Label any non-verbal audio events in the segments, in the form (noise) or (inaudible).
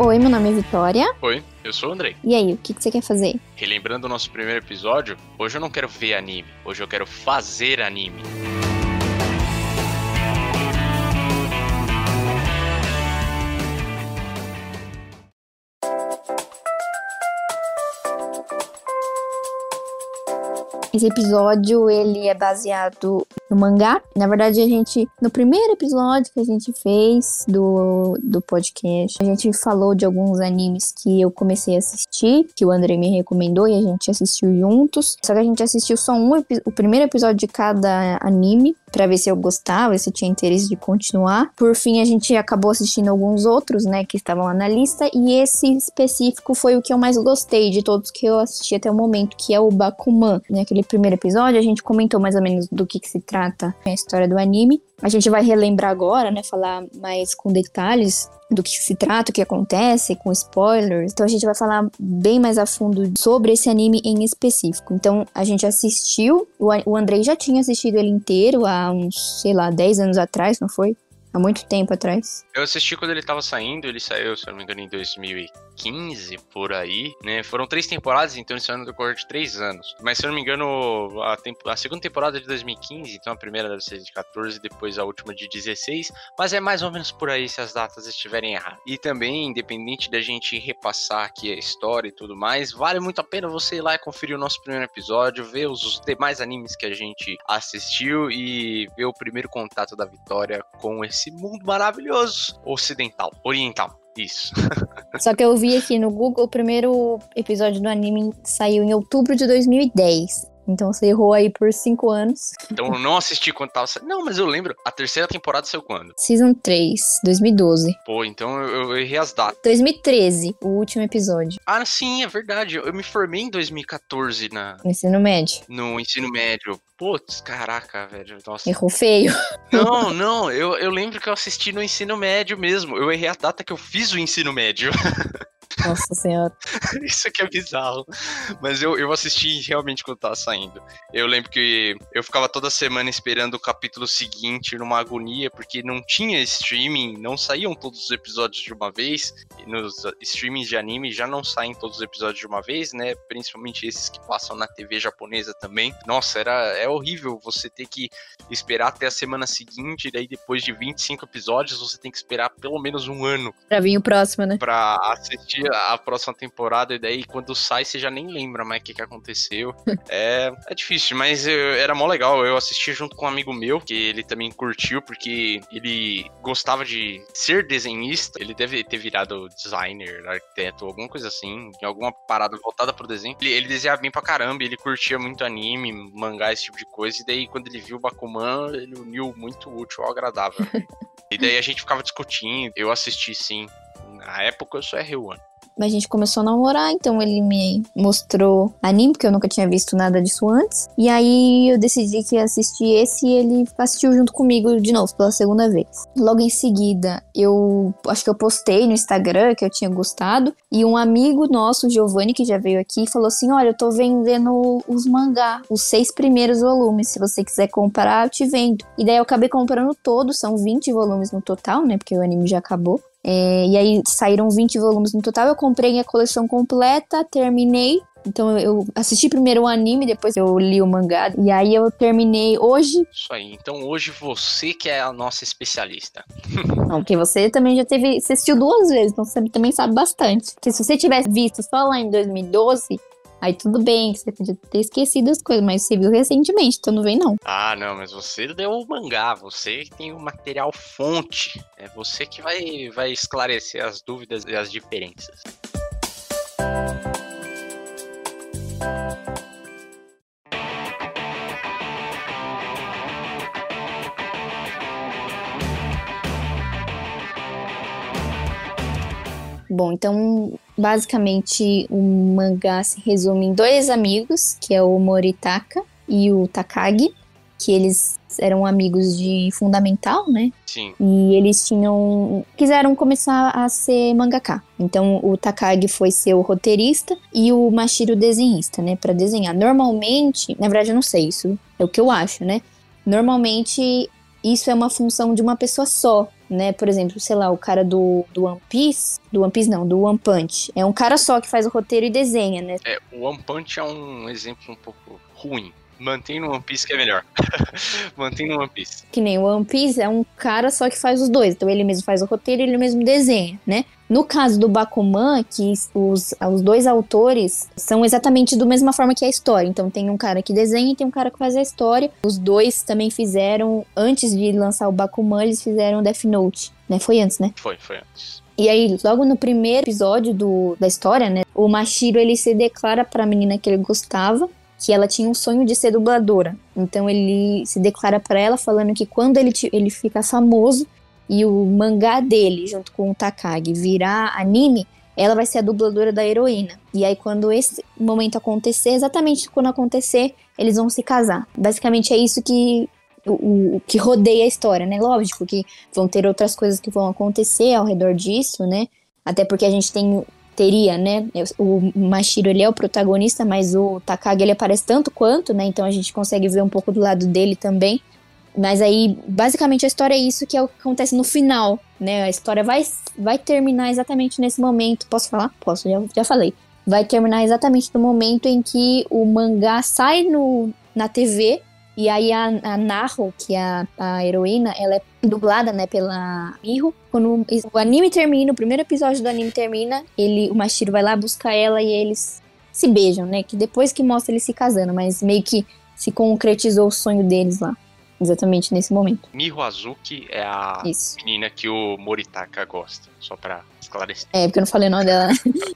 Oi, meu nome é Vitória. Oi, eu sou o Andrei. E aí, o que, que você quer fazer? Relembrando o nosso primeiro episódio, hoje eu não quero ver anime, hoje eu quero fazer anime. Esse episódio, ele é baseado no mangá. Na verdade, a gente, no primeiro episódio que a gente fez do, do podcast, a gente falou de alguns animes que eu comecei a assistir, que o André me recomendou e a gente assistiu juntos. Só que a gente assistiu só um, o primeiro episódio de cada anime para ver se eu gostava, se tinha interesse de continuar. Por fim, a gente acabou assistindo alguns outros, né, que estavam lá na lista, e esse específico foi o que eu mais gostei de todos que eu assisti até o momento, que é o Bakuman. Naquele primeiro episódio, a gente comentou mais ou menos do que, que se trata a história do anime. A gente vai relembrar agora, né, falar mais com detalhes do que se trata, o que acontece, com spoilers. Então a gente vai falar bem mais a fundo sobre esse anime em específico. Então a gente assistiu, o Andrei já tinha assistido ele inteiro há uns, sei lá, 10 anos atrás, não foi? Há muito tempo atrás. Eu assisti quando ele tava saindo, ele saiu, se eu não me engano, em 2015, por aí, né? Foram três temporadas, então ele saiu no decorrer de três anos. Mas se eu não me engano, a, tempo, a segunda temporada é de 2015, então a primeira deve ser de 14, depois a última de 16. Mas é mais ou menos por aí se as datas estiverem erradas. E também, independente da gente repassar aqui a história e tudo mais, vale muito a pena você ir lá e conferir o nosso primeiro episódio, ver os demais animes que a gente assistiu e ver o primeiro contato da Vitória com esse esse mundo maravilhoso ocidental, oriental. Isso. (laughs) Só que eu vi aqui no Google, o primeiro episódio do anime saiu em outubro de 2010. Então você errou aí por cinco anos. Então eu não assisti quando tava. Não, mas eu lembro. A terceira temporada saiu quando? Season 3, 2012. Pô, então eu, eu errei as datas. 2013, o último episódio. Ah, sim, é verdade. Eu me formei em 2014 na. No ensino médio. No ensino médio. Putz, caraca, velho. Nossa. Errou feio. (laughs) Não, não. Eu, eu lembro que eu assisti no ensino médio mesmo. Eu errei a data que eu fiz o ensino médio. (laughs) Nossa senhora. (laughs) Isso aqui é bizarro. Mas eu, eu assisti realmente quando tava saindo. Eu lembro que eu ficava toda semana esperando o capítulo seguinte numa agonia, porque não tinha streaming, não saíam todos os episódios de uma vez. E nos streamings de anime já não saem todos os episódios de uma vez, né? Principalmente esses que passam na TV japonesa também. Nossa, era, é horrível você ter que esperar até a semana seguinte, e daí depois de 25 episódios você tem que esperar pelo menos um ano. Pra vir o próximo, né? Pra assistir a próxima temporada, e daí quando sai você já nem lembra mais o que, que aconteceu. (laughs) é, é difícil, mas eu, era mó legal. Eu assisti junto com um amigo meu, que ele também curtiu, porque ele gostava de ser desenhista. Ele deve ter virado designer, arquiteto, alguma coisa assim, em alguma parada voltada pro desenho. Ele, ele desenhava bem pra caramba, ele curtia muito anime, mangá, esse tipo de coisa. E daí quando ele viu o Bakuman, ele uniu muito útil ao agradável. (laughs) e daí a gente ficava discutindo. Eu assisti sim. Na época eu sou R1 a gente começou a namorar, então ele me mostrou anime, porque eu nunca tinha visto nada disso antes. E aí eu decidi que ia assistir esse e ele assistiu junto comigo de novo, pela segunda vez. Logo em seguida, eu acho que eu postei no Instagram que eu tinha gostado, e um amigo nosso, Giovanni, que já veio aqui, falou assim: Olha, eu tô vendendo os mangá, os seis primeiros volumes. Se você quiser comprar, eu te vendo. E daí eu acabei comprando todos, são 20 volumes no total, né? Porque o anime já acabou. É, e aí saíram 20 volumes no total. Eu comprei a coleção completa, terminei. Então eu assisti primeiro o anime, depois eu li o mangá. E aí eu terminei hoje. Isso aí. Então hoje você que é a nossa especialista. (laughs) Não, porque você também já teve. Você assistiu duas vezes, então você também sabe bastante. Porque se você tivesse visto só lá em 2012, Aí tudo bem, você podia ter esquecido as coisas, mas você viu recentemente, então não vem não. Ah, não, mas você deu o mangá, você tem o material fonte. É você que vai, vai esclarecer as dúvidas e as diferenças. Bom, então basicamente o mangá se resume em dois amigos, que é o Moritaka e o Takagi, que eles eram amigos de fundamental, né? Sim. E eles tinham quiseram começar a ser mangaka. Então o Takagi foi ser o roteirista e o Mashiro desenhista, né, para desenhar. Normalmente, na verdade eu não sei isso, é o que eu acho, né? Normalmente isso é uma função de uma pessoa só, né? Por exemplo, sei lá, o cara do, do One Piece, do One Piece não, do One Punch, é um cara só que faz o roteiro e desenha, né? É, o One Punch é um exemplo um pouco ruim. Mantém no One Piece que é melhor. (laughs) Mantém no One Piece. Que nem o One Piece é um cara só que faz os dois. Então ele mesmo faz o roteiro e ele mesmo desenha, né? No caso do Bakuman, que os, os dois autores são exatamente da mesma forma que a história. Então tem um cara que desenha e tem um cara que faz a história. Os dois também fizeram, antes de lançar o Bakuman, eles fizeram Death Note. Né? Foi antes, né? Foi, foi antes. E aí, logo no primeiro episódio do, da história, né? O Mashiro, ele se declara pra menina que ele gostava que ela tinha um sonho de ser dubladora. Então ele se declara para ela falando que quando ele, ele fica famoso e o mangá dele, junto com o Takagi, virar anime, ela vai ser a dubladora da heroína. E aí, quando esse momento acontecer, exatamente quando acontecer, eles vão se casar. Basicamente é isso que o, o, que rodeia a história, né? Lógico que vão ter outras coisas que vão acontecer ao redor disso, né? Até porque a gente tem teria, né? O Mashiro ele é o protagonista, mas o Takagi ele aparece tanto quanto, né? Então a gente consegue ver um pouco do lado dele também. Mas aí, basicamente, a história é isso que é o que acontece no final, né? A história vai, vai terminar exatamente nesse momento. Posso falar? Posso, já, já falei. Vai terminar exatamente no momento em que o mangá sai no, na TV e aí a, a Naho, que é a, a heroína, ela é dublada, né, pela Miho. Quando o anime termina, o primeiro episódio do anime termina, ele, o Mashiro vai lá buscar ela e eles se beijam, né? Que depois que mostra eles se casando, mas meio que se concretizou o sonho deles lá. Exatamente nesse momento. Miho Azuki é a Isso. menina que o Moritaka gosta, só pra esclarecer. É, porque eu não falei o nome dela.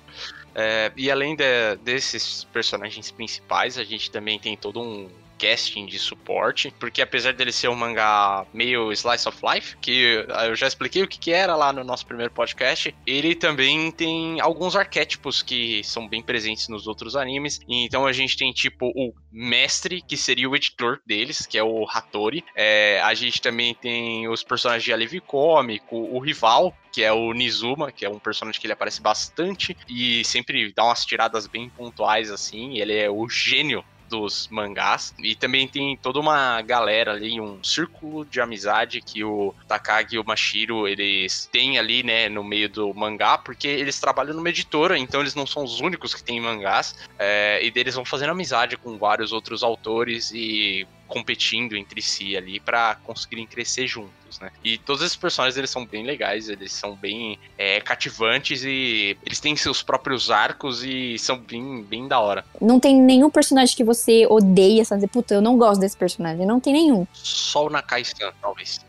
(laughs) é, e além de, desses personagens principais, a gente também tem todo um casting de suporte, porque apesar dele ser um mangá meio slice of life, que eu já expliquei o que, que era lá no nosso primeiro podcast, ele também tem alguns arquétipos que são bem presentes nos outros animes. Então a gente tem tipo o mestre, que seria o editor deles, que é o Hattori. É, a gente também tem os personagens de alívio cômico, o rival, que é o Nizuma, que é um personagem que ele aparece bastante e sempre dá umas tiradas bem pontuais assim. Ele é o gênio dos mangás. E também tem toda uma galera ali, um círculo de amizade que o Takagi e o Mashiro, eles têm ali, né, no meio do mangá, porque eles trabalham numa editora, então eles não são os únicos que têm mangás. É, e deles vão fazendo amizade com vários outros autores e competindo entre si ali para conseguirem crescer juntos, né? E todos esses personagens eles são bem legais, eles são bem é, cativantes e eles têm seus próprios arcos e são bem, bem da hora. Não tem nenhum personagem que você odeia, sabe? Puta, eu não gosto desse personagem. Não tem nenhum. Só o Nakai-san, talvez.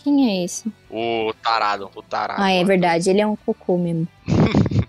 Quem é esse? O Tarado, o Tarado. Ah, é verdade, ele é um cocô mesmo. (laughs)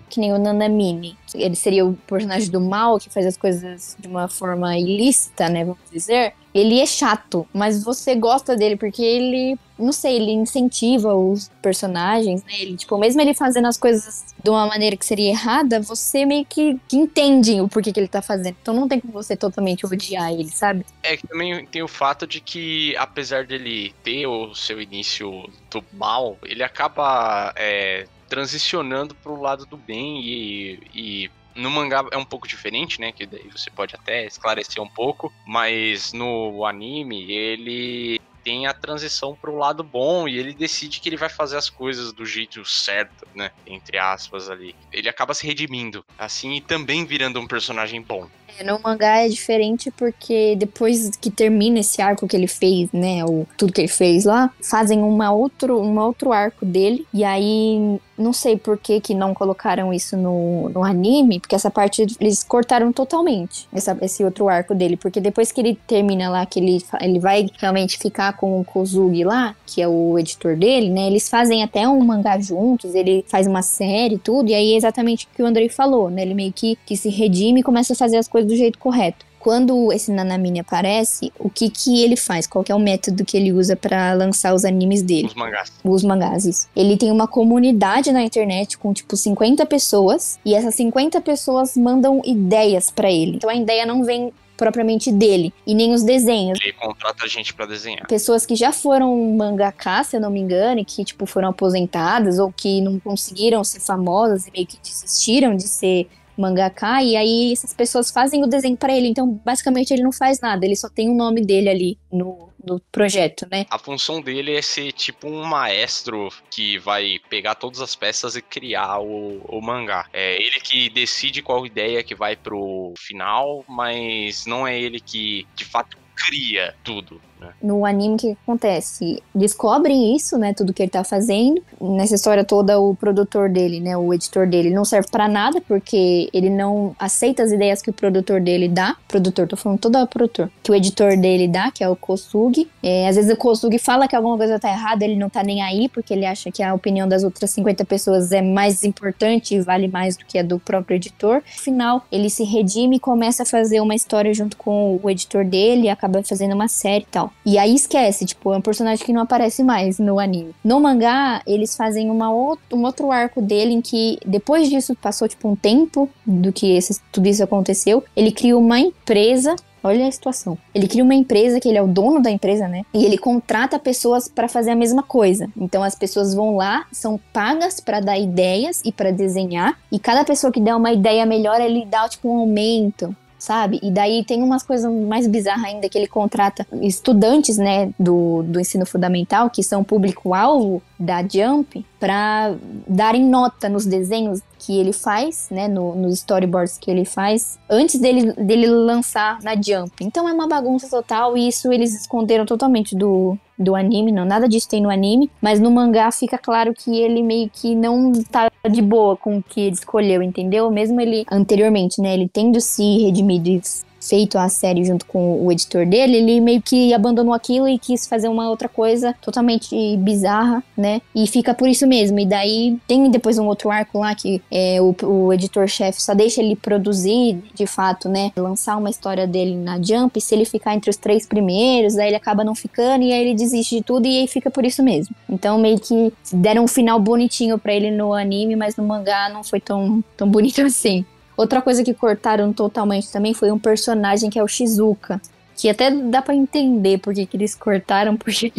que nem o Nanamini. Ele seria o personagem do mal que faz as coisas de uma forma ilícita, né? Vamos dizer. Ele é chato, mas você gosta dele porque ele, não sei, ele incentiva os personagens, né? Ele, tipo, mesmo ele fazendo as coisas de uma maneira que seria errada, você meio que, que entende o porquê que ele tá fazendo. Então não tem como você totalmente odiar ele, sabe? É que também tem o fato de que, apesar dele ter o seu início do mal, ele acaba é, transicionando pro lado do bem e, e no mangá é um pouco diferente, né? Que daí você pode até esclarecer um pouco, mas no anime ele tem a transição para o lado bom e ele decide que ele vai fazer as coisas do jeito certo, né? Entre aspas ali. Ele acaba se redimindo, assim, e também virando um personagem bom. É, no mangá é diferente porque depois que termina esse arco que ele fez, né, ou tudo que ele fez lá, fazem uma outro, um outro arco dele, e aí não sei por que, que não colocaram isso no, no anime, porque essa parte eles cortaram totalmente, essa, esse outro arco dele, porque depois que ele termina lá, que ele, ele vai realmente ficar com o Kozugi lá, que é o editor dele, né, eles fazem até um mangá juntos, ele faz uma série e tudo, e aí é exatamente o que o Andrei falou, né, ele meio que, que se redime e começa a fazer as coisas do jeito correto quando esse Nanamine aparece, o que que ele faz? Qual é o método que ele usa para lançar os animes dele? Os mangás. Os mangás, isso. Ele tem uma comunidade na internet com, tipo, 50 pessoas, e essas 50 pessoas mandam ideias para ele. Então a ideia não vem propriamente dele, e nem os desenhos. Ele contrata gente para desenhar. Pessoas que já foram mangaká, se eu não me engano, e que, tipo, foram aposentadas ou que não conseguiram ser famosas e meio que desistiram de ser mangaka, e aí essas pessoas fazem o desenho para ele. Então, basicamente, ele não faz nada, ele só tem o nome dele ali no, do projeto, né? A função dele é ser tipo um maestro que vai pegar todas as peças e criar o, o mangá. É ele que decide qual ideia que vai pro final, mas não é ele que de fato cria tudo. Né? No anime, o que acontece? Descobrem isso, né? Tudo que ele tá fazendo. Nessa história toda, o produtor dele, né? O editor dele não serve para nada, porque ele não aceita as ideias que o produtor dele dá. Produtor, tô falando todo o produtor. Que o editor dele dá, que é o Kosugi. É, às vezes o Kosugi fala que alguma coisa tá errada, ele não tá nem aí, porque ele acha que a opinião das outras 50 pessoas é mais importante e vale mais do que a do próprio editor. No final, ele se redime e começa a fazer uma história junto com o editor dele, acaba fazendo uma série e tal. E aí esquece, tipo, é um personagem que não aparece mais no anime. No mangá, eles fazem uma outro, um outro arco dele em que, depois disso, passou, tipo, um tempo do que esse, tudo isso aconteceu. Ele cria uma empresa Olha a situação. Ele cria uma empresa que ele é o dono da empresa, né? E ele contrata pessoas para fazer a mesma coisa. Então as pessoas vão lá, são pagas para dar ideias e para desenhar. E cada pessoa que der uma ideia melhor, ele dá tipo um aumento sabe? E daí tem umas coisas mais bizarras ainda que ele contrata estudantes, né, do, do ensino fundamental, que são público-alvo da Jump, para darem nota nos desenhos que ele faz, né, no, nos storyboards que ele faz, antes dele, dele lançar na Jump. Então é uma bagunça total e isso eles esconderam totalmente do, do anime, não, nada disso tem no anime, mas no mangá fica claro que ele meio que não tá de boa com o que ele escolheu, entendeu? Mesmo ele anteriormente, né, ele tendo se redimido e feito a série junto com o editor dele, ele meio que abandonou aquilo e quis fazer uma outra coisa totalmente bizarra, né? E fica por isso mesmo. E daí tem depois um outro arco lá que é, o, o editor-chefe só deixa ele produzir, de fato, né? Lançar uma história dele na Jump. Se ele ficar entre os três primeiros, aí ele acaba não ficando e aí ele desiste de tudo e aí fica por isso mesmo. Então meio que deram um final bonitinho para ele no anime, mas no mangá não foi tão, tão bonito (laughs) assim. Outra coisa que cortaram totalmente também foi um personagem que é o Shizuka. Que até dá para entender porque que eles cortaram, (laughs) porque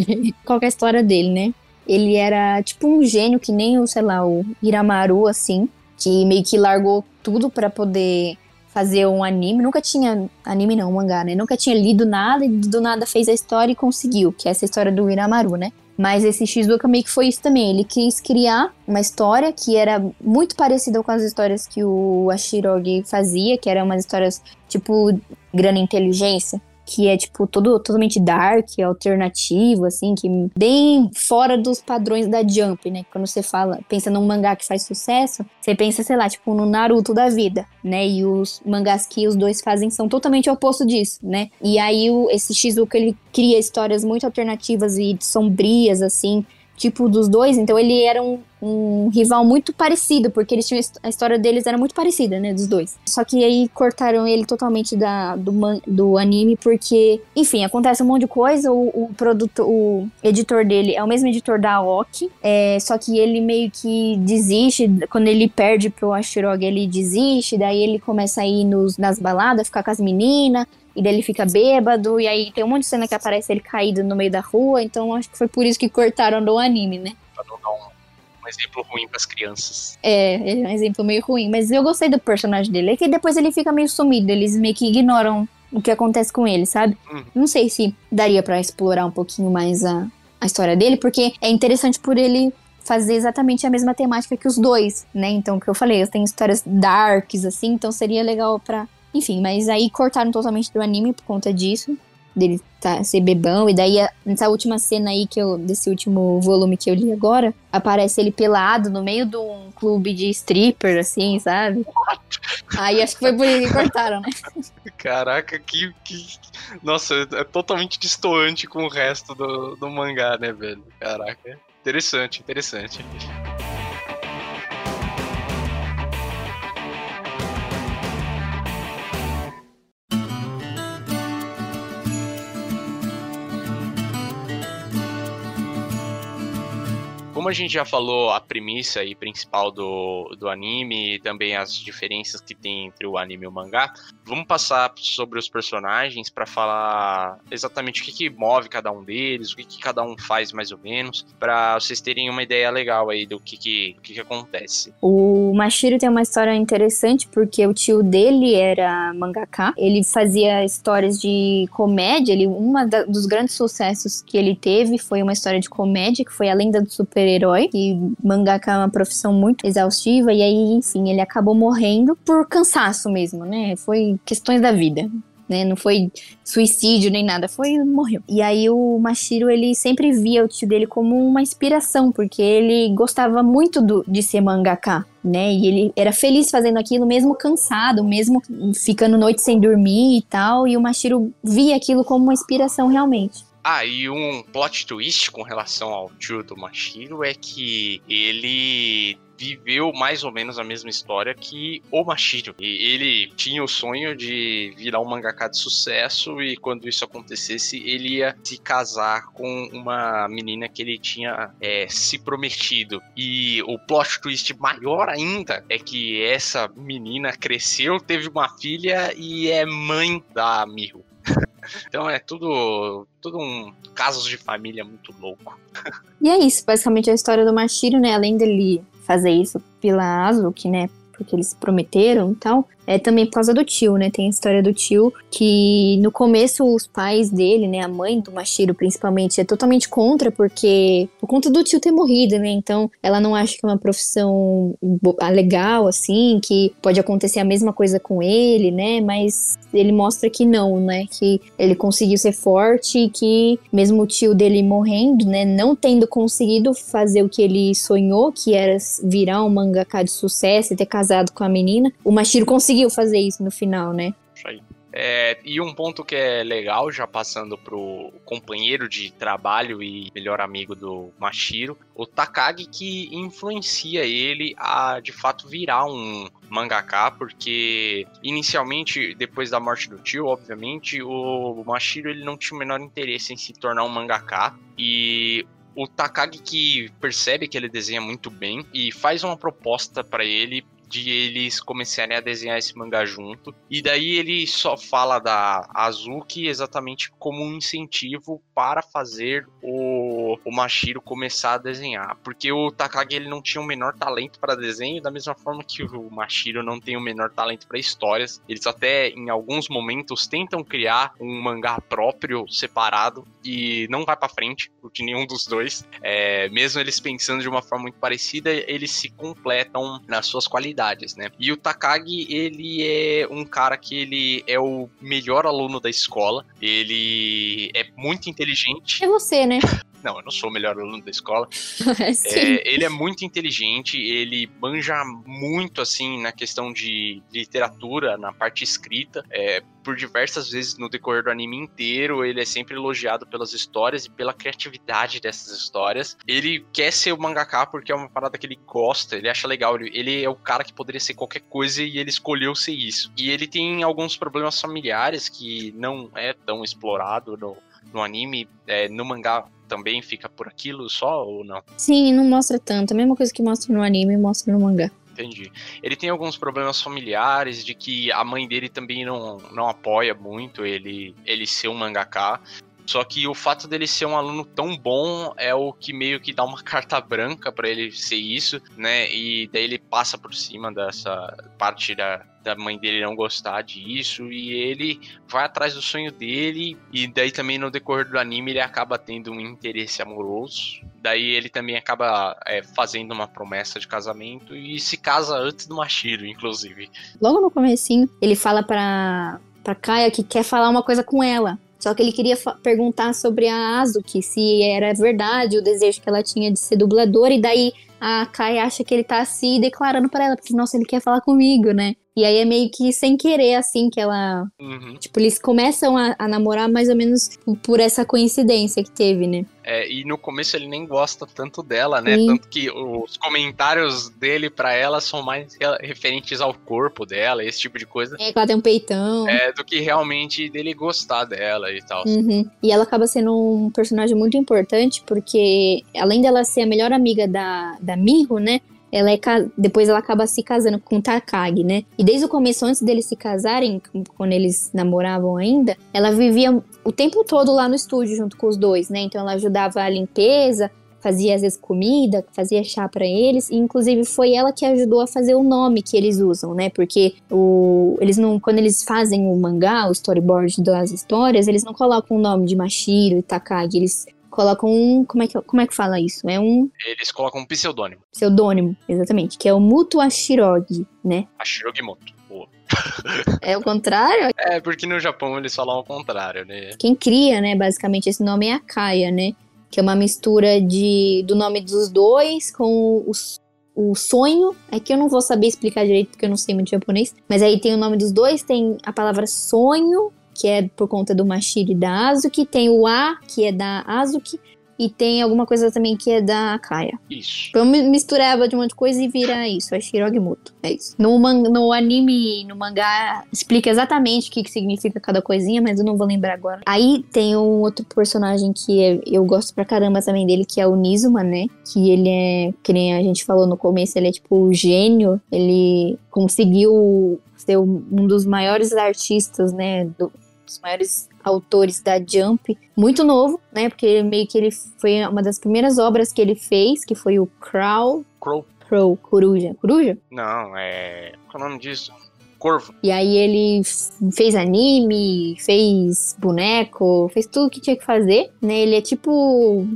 qual é a história dele, né? Ele era tipo um gênio que nem o, sei lá, o Hiramaru, assim, que meio que largou tudo para poder fazer um anime. Nunca tinha. Anime não, mangá, né? Nunca tinha lido nada e do nada fez a história e conseguiu, que é essa história do Hiramaru, né? Mas esse Shizuka meio que foi isso também. Ele quis criar uma história que era muito parecida com as histórias que o Ashirogi fazia, que eram umas histórias tipo grande inteligência que é, tipo, todo, totalmente dark, alternativo, assim, que bem fora dos padrões da Jump, né? Quando você fala, pensa num mangá que faz sucesso, você pensa, sei lá, tipo, no Naruto da vida, né? E os mangás que os dois fazem são totalmente o oposto disso, né? E aí o, esse Shizuka, ele cria histórias muito alternativas e sombrias, assim, tipo dos dois, então ele era um, um rival muito parecido, porque eles tinham a história deles era muito parecida, né, dos dois. Só que aí cortaram ele totalmente da, do, man, do anime, porque, enfim, acontece um monte de coisa. O, o produtor, o editor dele é o mesmo editor da Aoki, é, só que ele meio que desiste, quando ele perde pro Ashirogi, ele desiste, daí ele começa a ir nos, nas baladas, ficar com as meninas, e daí ele fica bêbado, e aí tem um monte de cena que aparece ele caído no meio da rua, então acho que foi por isso que cortaram do anime, né? Pra não dar um exemplo ruim para as crianças. É, é um exemplo meio ruim, mas eu gostei do personagem dele. É que depois ele fica meio sumido, eles meio que ignoram o que acontece com ele, sabe? Hum. Não sei se daria para explorar um pouquinho mais a, a história dele, porque é interessante por ele fazer exatamente a mesma temática que os dois, né? Então, o que eu falei, tem histórias darks, assim, então seria legal pra. Enfim, mas aí cortaram totalmente do anime por conta disso dele tá, ser bebão. E daí, nessa última cena aí, que eu, desse último volume que eu li agora, aparece ele pelado no meio de um clube de stripper, assim, sabe? Aí acho que foi por isso que cortaram, né? Caraca, que, que. Nossa, é totalmente distoante com o resto do, do mangá, né, velho? Caraca. Interessante, interessante. Como a gente já falou a premissa e principal do, do anime e também as diferenças que tem entre o anime e o mangá, vamos passar sobre os personagens para falar exatamente o que, que move cada um deles, o que, que cada um faz mais ou menos, para vocês terem uma ideia legal aí do que, que, do que, que acontece. O O Mashiro tem uma história interessante porque o tio dele era mangaka. Ele fazia histórias de comédia. Ele, um dos grandes sucessos que ele teve foi uma história de comédia, que foi A Lenda do Super-Herói. E mangaka é uma profissão muito exaustiva. E aí, enfim, ele acabou morrendo por cansaço mesmo, né? Foi questões da vida né? Não foi suicídio nem nada, foi morreu. E aí o Mashiro, ele sempre via o tio dele como uma inspiração, porque ele gostava muito do, de ser mangaka, né? E ele era feliz fazendo aquilo, mesmo cansado, mesmo ficando noite sem dormir e tal, e o Mashiro via aquilo como uma inspiração realmente. Ah, e um plot twist com relação ao tio do Mashiro é que ele viveu mais ou menos a mesma história que o Mashiro. E ele tinha o sonho de virar um mangaka de sucesso e quando isso acontecesse, ele ia se casar com uma menina que ele tinha é, se prometido. E o plot twist maior ainda é que essa menina cresceu, teve uma filha e é mãe da Miho. (laughs) Então é tudo, tudo um casos de família muito louco. E é isso, basicamente a história do Mashiro, né? Além dele fazer isso pela Azuki, né? Porque eles prometeram e tal é também por causa do tio, né? Tem a história do tio que no começo os pais dele, né, a mãe do Mashiro principalmente, é totalmente contra porque por conta do tio ter morrido, né? Então ela não acha que é uma profissão legal assim, que pode acontecer a mesma coisa com ele, né? Mas ele mostra que não, né? Que ele conseguiu ser forte e que mesmo o tio dele morrendo, né, não tendo conseguido fazer o que ele sonhou, que era virar um mangaka de sucesso e ter casado com a menina, o Mashiro conseguiu conseguiu fazer isso no final, né? Isso aí. É, e um ponto que é legal, já passando pro companheiro de trabalho e melhor amigo do Mashiro, o Takagi que influencia ele a de fato virar um mangaka, porque inicialmente, depois da morte do tio, obviamente, o Mashiro ele não tinha o menor interesse em se tornar um mangaka e o Takagi que percebe que ele desenha muito bem e faz uma proposta para ele de eles começarem a desenhar esse mangá junto. E daí ele só fala da Azuki exatamente como um incentivo para fazer o, o Mashiro começar a desenhar. Porque o Takagi ele não tinha o menor talento para desenho, da mesma forma que o Mashiro não tem o menor talento para histórias. Eles até em alguns momentos tentam criar um mangá próprio, separado, e não vai para frente, porque nenhum dos dois. É, mesmo eles pensando de uma forma muito parecida, eles se completam nas suas qualidades né? E o Takagi, ele é um cara que ele é o melhor aluno da escola, ele é muito inteligente. É você, né? Não, eu não sou o melhor aluno da escola. (laughs) é, ele é muito inteligente, ele manja muito, assim, na questão de literatura, na parte escrita. É, por diversas vezes no decorrer do anime inteiro, ele é sempre elogiado pelas histórias e pela criatividade dessas histórias. Ele quer ser o mangaka porque é uma parada que ele gosta, ele acha legal. Ele, ele é o cara que poderia ser qualquer coisa e ele escolheu ser isso. E ele tem alguns problemas familiares que não é tão explorado no, no anime. É, no mangá também fica por aquilo só ou não? Sim, não mostra tanto. A mesma coisa que mostra no anime, mostra no mangá. Entendi. Ele tem alguns problemas familiares, de que a mãe dele também não, não apoia muito ele, ele ser um mangaká. Só que o fato dele ser um aluno tão bom é o que meio que dá uma (laughs) carta branca para ele ser isso, né? E daí ele passa por cima dessa parte da, da mãe dele não gostar disso e ele vai atrás do sonho dele e daí também no decorrer do anime ele acaba tendo um interesse amoroso. Daí ele também acaba é, fazendo uma promessa de casamento e se casa antes do Mashiro inclusive. Logo no comecinho ele fala para para Kaia que quer falar uma coisa com ela só que ele queria perguntar sobre a Azuki, se era verdade o desejo que ela tinha de ser dubladora, e daí a Kai acha que ele tá se declarando para ela, porque, nossa, ele quer falar comigo, né? E aí é meio que sem querer, assim, que ela. Uhum. Tipo, eles começam a, a, namorar mais ou menos por essa coincidência que teve, né? É, e no começo ele nem gosta tanto dela, né? Sim. Tanto que os comentários dele para ela são mais referentes ao corpo dela, esse tipo de coisa. É, que ela tem um peitão. É, do que realmente dele gostar dela e tal. Uhum. E ela acaba sendo um personagem muito importante, porque além dela ser a melhor amiga da, da Miho, né? Ela é depois ela acaba se casando com o Takagi, né? E desde o começo, antes deles se casarem, quando eles namoravam ainda, ela vivia o tempo todo lá no estúdio junto com os dois, né? Então ela ajudava a limpeza, fazia às vezes comida, fazia chá para eles, e inclusive foi ela que ajudou a fazer o nome que eles usam, né? Porque o, eles não, quando eles fazem o mangá, o storyboard das histórias, eles não colocam o nome de Mashiro e Takagi, eles colocam um. Como é, que, como é que fala isso? É um. Eles colocam um pseudônimo. Pseudônimo, exatamente. Que é o Muto Ashirogi, né? Ashirogimoto. (laughs) É o contrário? É, porque no Japão eles falam ao contrário, né? Quem cria, né, basicamente, esse nome é a Kaya, né? Que é uma mistura de, do nome dos dois com os o sonho, é que eu não vou saber explicar direito porque eu não sei muito japonês, mas aí tem o nome dos dois, tem a palavra sonho que é por conta do Mashiri e da Azuki, tem o A, que é da Azuki, e tem alguma coisa também que é da Kaya. Isso. Então misturava de um monte de coisa e vira isso, é Shirogimuto. É isso. No, man no anime, no mangá, explica exatamente o que, que significa cada coisinha, mas eu não vou lembrar agora. Aí tem um outro personagem que é, eu gosto pra caramba também dele, que é o Nizuma, né? Que ele é, que nem a gente falou no começo, ele é tipo o gênio. Ele conseguiu ser um dos maiores artistas, né? Do, dos maiores autores da Jump, muito novo, né? Porque meio que ele foi uma das primeiras obras que ele fez, que foi o Crow. Crow. Crow, coruja. Coruja? Não, é. Qual é o nome disso? Corvo. E aí ele fez anime, fez boneco, fez tudo que tinha que fazer, né? Ele é tipo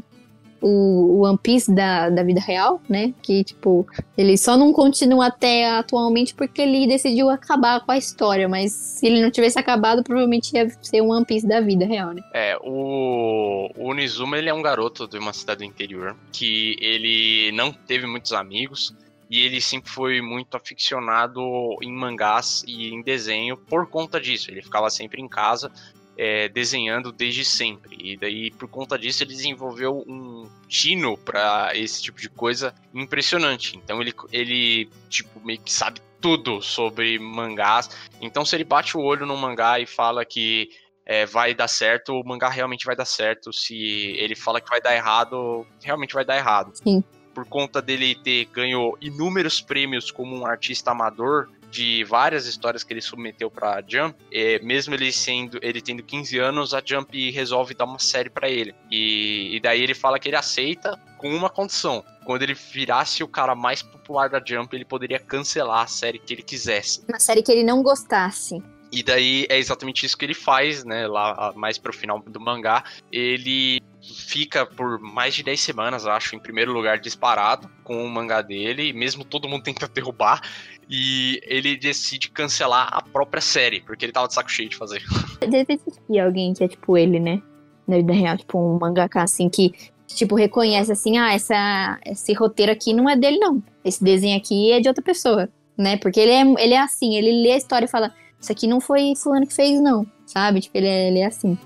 o One Piece da, da vida real, né? Que, tipo, ele só não continua até atualmente porque ele decidiu acabar com a história, mas se ele não tivesse acabado, provavelmente ia ser um One Piece da vida real, né? É, o, o Nizuma, ele é um garoto de uma cidade do interior que ele não teve muitos amigos, e ele sempre foi muito aficionado em mangás e em desenho por conta disso. Ele ficava sempre em casa é, desenhando desde sempre. E daí, por conta disso, ele desenvolveu um tino para esse tipo de coisa impressionante. Então ele, ele tipo, meio que sabe tudo sobre mangás. Então, se ele bate o olho no mangá e fala que é, vai dar certo, o mangá realmente vai dar certo. Se ele fala que vai dar errado, realmente vai dar errado. Sim. Por conta dele ter ganho inúmeros prêmios como um artista amador, de várias histórias que ele submeteu para Jump, é, mesmo ele sendo ele tendo 15 anos, a Jump resolve dar uma série para ele. E, e daí ele fala que ele aceita com uma condição. Quando ele virasse o cara mais popular da Jump, ele poderia cancelar a série que ele quisesse. Uma série que ele não gostasse. E daí é exatamente isso que ele faz, né? Lá mais pro final do mangá. Ele fica por mais de 10 semanas, acho, em primeiro lugar disparado com o mangá dele, mesmo todo mundo (laughs) tenta derrubar, e ele decide cancelar a própria série, porque ele tava de saco cheio de fazer. (laughs) Deve existir alguém que é tipo ele, né? Na vida real, tipo um mangaka assim que tipo reconhece assim, ah, essa esse roteiro aqui não é dele não. Esse desenho aqui é de outra pessoa, né? Porque ele é ele é assim, ele lê a história e fala, isso aqui não foi fulano que fez não, sabe? Tipo, ele é, ele é assim.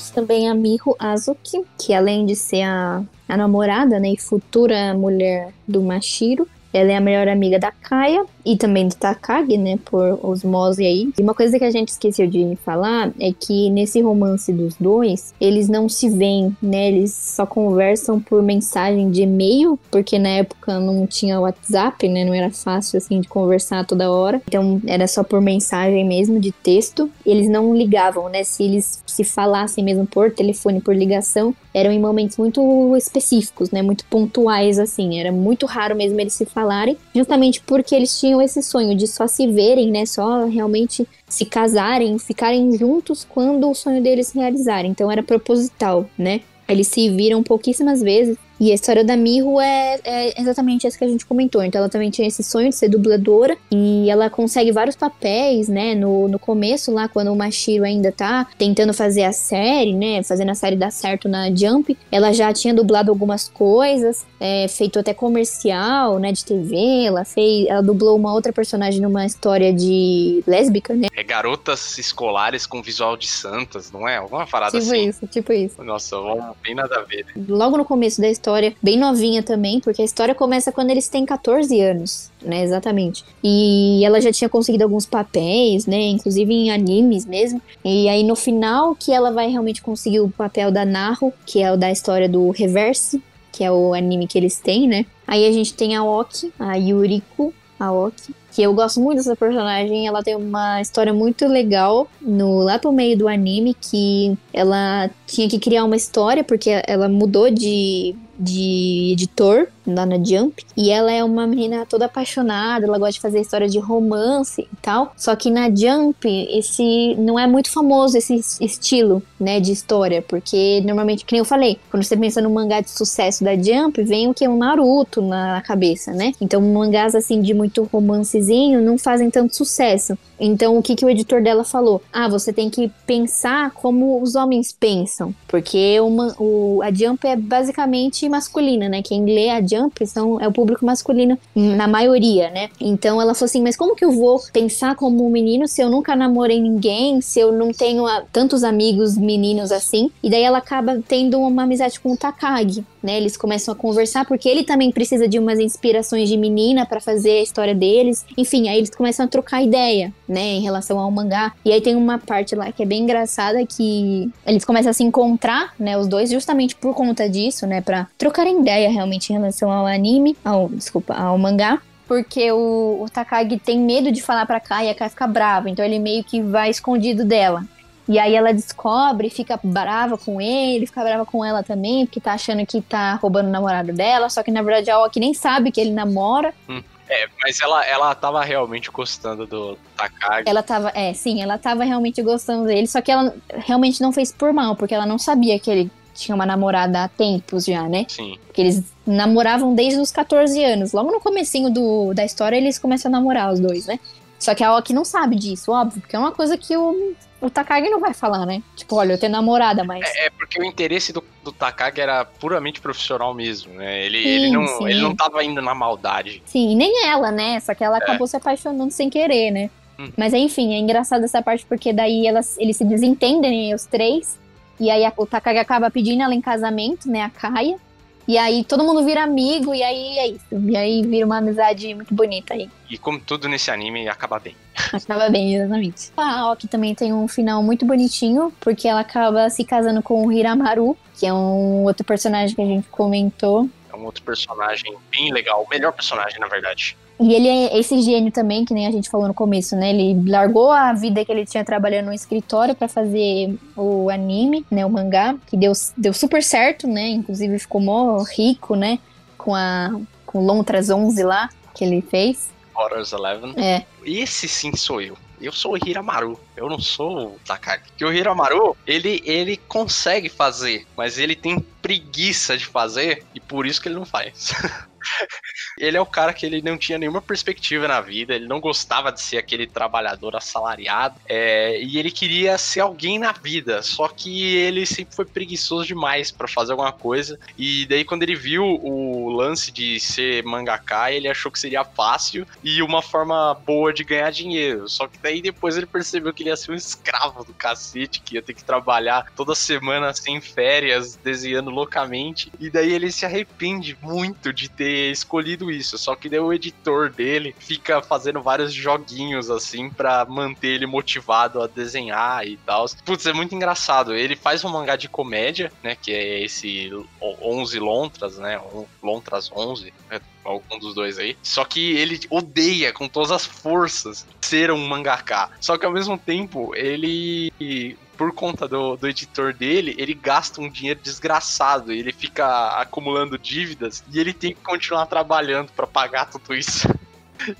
Temos também a Miho Azuki, que além de ser a, a namorada né, e futura mulher do Mashiro, ela é a melhor amiga da Kaya e também do Takagi, né, por osmose aí. E uma coisa que a gente esqueceu de falar é que nesse romance dos dois, eles não se veem, né, eles só conversam por mensagem de e-mail, porque na época não tinha WhatsApp, né, não era fácil assim de conversar toda hora. Então era só por mensagem mesmo de texto. Eles não ligavam, né, se eles se falassem mesmo por telefone, por ligação, eram em momentos muito específicos, né, muito pontuais assim. Era muito raro mesmo eles se falarem, justamente porque eles tinham esse sonho de só se verem, né, só realmente se casarem, ficarem juntos quando o sonho deles realizarem. Então era proposital, né? Eles se viram pouquíssimas vezes e a história da Miho é, é, exatamente essa que a gente comentou. Então ela também tinha esse sonho de ser dubladora e ela consegue vários papéis, né? No, no começo, lá, quando o Mashiro ainda tá tentando fazer a série, né? Fazendo a série dar certo na Jump, ela já tinha dublado algumas coisas, é, feito até comercial, né? De TV. Ela fez. Ela dublou uma outra personagem numa história de lésbica, né? É garotas escolares com visual de santas, não é? Alguma parada tipo assim. Tipo isso, tipo isso. Nossa, não tem nada a ver. Né? Logo no começo da história história bem novinha também, porque a história começa quando eles têm 14 anos, né? Exatamente. E ela já tinha conseguido alguns papéis, né? Inclusive em animes mesmo. E aí no final que ela vai realmente conseguir o papel da Naru, que é o da história do Reverse, que é o anime que eles têm, né? Aí a gente tem a Oki, a Yuriko Aoki, que eu gosto muito dessa personagem. Ela tem uma história muito legal no lá pro meio do anime que ela tinha que criar uma história porque ela mudou de de editor lá na Jump. E ela é uma menina toda apaixonada, ela gosta de fazer história de romance e tal. Só que na Jump, esse não é muito famoso esse estilo, né, de história, porque normalmente, que nem eu falei, quando você pensa no mangá de sucesso da Jump, vem o que um Naruto na cabeça, né? Então, mangás assim de muito romancezinho não fazem tanto sucesso. Então, o que, que o editor dela falou? Ah, você tem que pensar como os homens pensam, porque uma, o, a Jump é basicamente masculina, né? Quem lê a Jump são, é o público masculino na maioria, né? Então, ela falou assim: mas como que eu vou pensar como um menino se eu nunca namorei ninguém, se eu não tenho a, tantos amigos meninos assim? E daí ela acaba tendo uma amizade com o Takagi, né? Eles começam a conversar porque ele também precisa de umas inspirações de menina para fazer a história deles. Enfim, aí eles começam a trocar ideia né, em relação ao mangá. E aí tem uma parte lá que é bem engraçada que eles começam a se encontrar, né, os dois, justamente por conta disso, né, para trocarem ideia realmente em relação ao anime, ao, desculpa, ao mangá porque o, o, Takagi tem medo de falar pra Kai e a Kai fica brava, então ele meio que vai escondido dela. E aí ela descobre, fica brava com ele, fica brava com ela também, porque tá achando que tá roubando o namorado dela, só que na verdade a Oki nem sabe que ele namora. Hum. É, mas ela, ela tava realmente gostando do Takagi. Ela tava, é, sim, ela tava realmente gostando dele, só que ela realmente não fez por mal, porque ela não sabia que ele tinha uma namorada há tempos já, né? Sim. Porque eles namoravam desde os 14 anos. Logo no comecinho do, da história, eles começam a namorar os dois, né? Só que a Oki não sabe disso, óbvio, porque é uma coisa que o, o Takagi não vai falar, né? Tipo, olha, eu tenho namorada, mas. É, é porque o interesse do, do, Takagi era puramente profissional mesmo, né? Ele, sim, ele, não, sim. ele não tava indo na maldade. Sim, nem ela, né? Só que ela é. acabou se apaixonando sem querer, né? Hum. Mas enfim, é engraçado essa parte porque daí elas, eles se desentendem, os três. E aí o Takagi acaba pedindo ela em casamento, né? A Kaia. E aí todo mundo vira amigo, e aí é isso. E aí vira uma amizade muito bonita aí. E como tudo nesse anime, acaba bem. Acaba bem, exatamente. A Aoki também tem um final muito bonitinho, porque ela acaba se casando com o Hiramaru, que é um outro personagem que a gente comentou. É um outro personagem bem legal, o melhor personagem, na verdade. E ele é esse gênio também, que nem a gente falou no começo, né? Ele largou a vida que ele tinha trabalhando no escritório para fazer o anime, né? O mangá, que deu, deu super certo, né? Inclusive ficou mó rico, né? Com a com Lontras 11 lá, que ele fez. Horrors Eleven. É. Esse sim sou eu. Eu sou o Hiramaru, eu não sou o Takagi. Porque o Hiramaru, ele, ele consegue fazer, mas ele tem preguiça de fazer e por isso que ele não faz. (laughs) ele é o cara que ele não tinha nenhuma perspectiva na vida, ele não gostava de ser aquele trabalhador assalariado, é, e ele queria ser alguém na vida, só que ele sempre foi preguiçoso demais para fazer alguma coisa, e daí quando ele viu o lance de ser mangaka, ele achou que seria fácil e uma forma boa de ganhar dinheiro, só que daí depois ele percebeu que ele ia ser um escravo do cacete, que ia ter que trabalhar toda semana sem férias, desenhando loucamente, e daí ele se arrepende muito de ter ter isso. Só que daí o editor dele fica fazendo vários joguinhos assim para manter ele motivado a desenhar e tal. Putz, é muito engraçado. Ele faz um mangá de comédia, né? Que é esse 11 Lontras, né? Lontras 11. É algum dos dois aí. Só que ele odeia com todas as forças ser um mangaká. Só que ao mesmo tempo, ele por conta do, do editor dele, ele gasta um dinheiro desgraçado. Ele fica acumulando dívidas e ele tem que continuar trabalhando para pagar tudo isso. (laughs)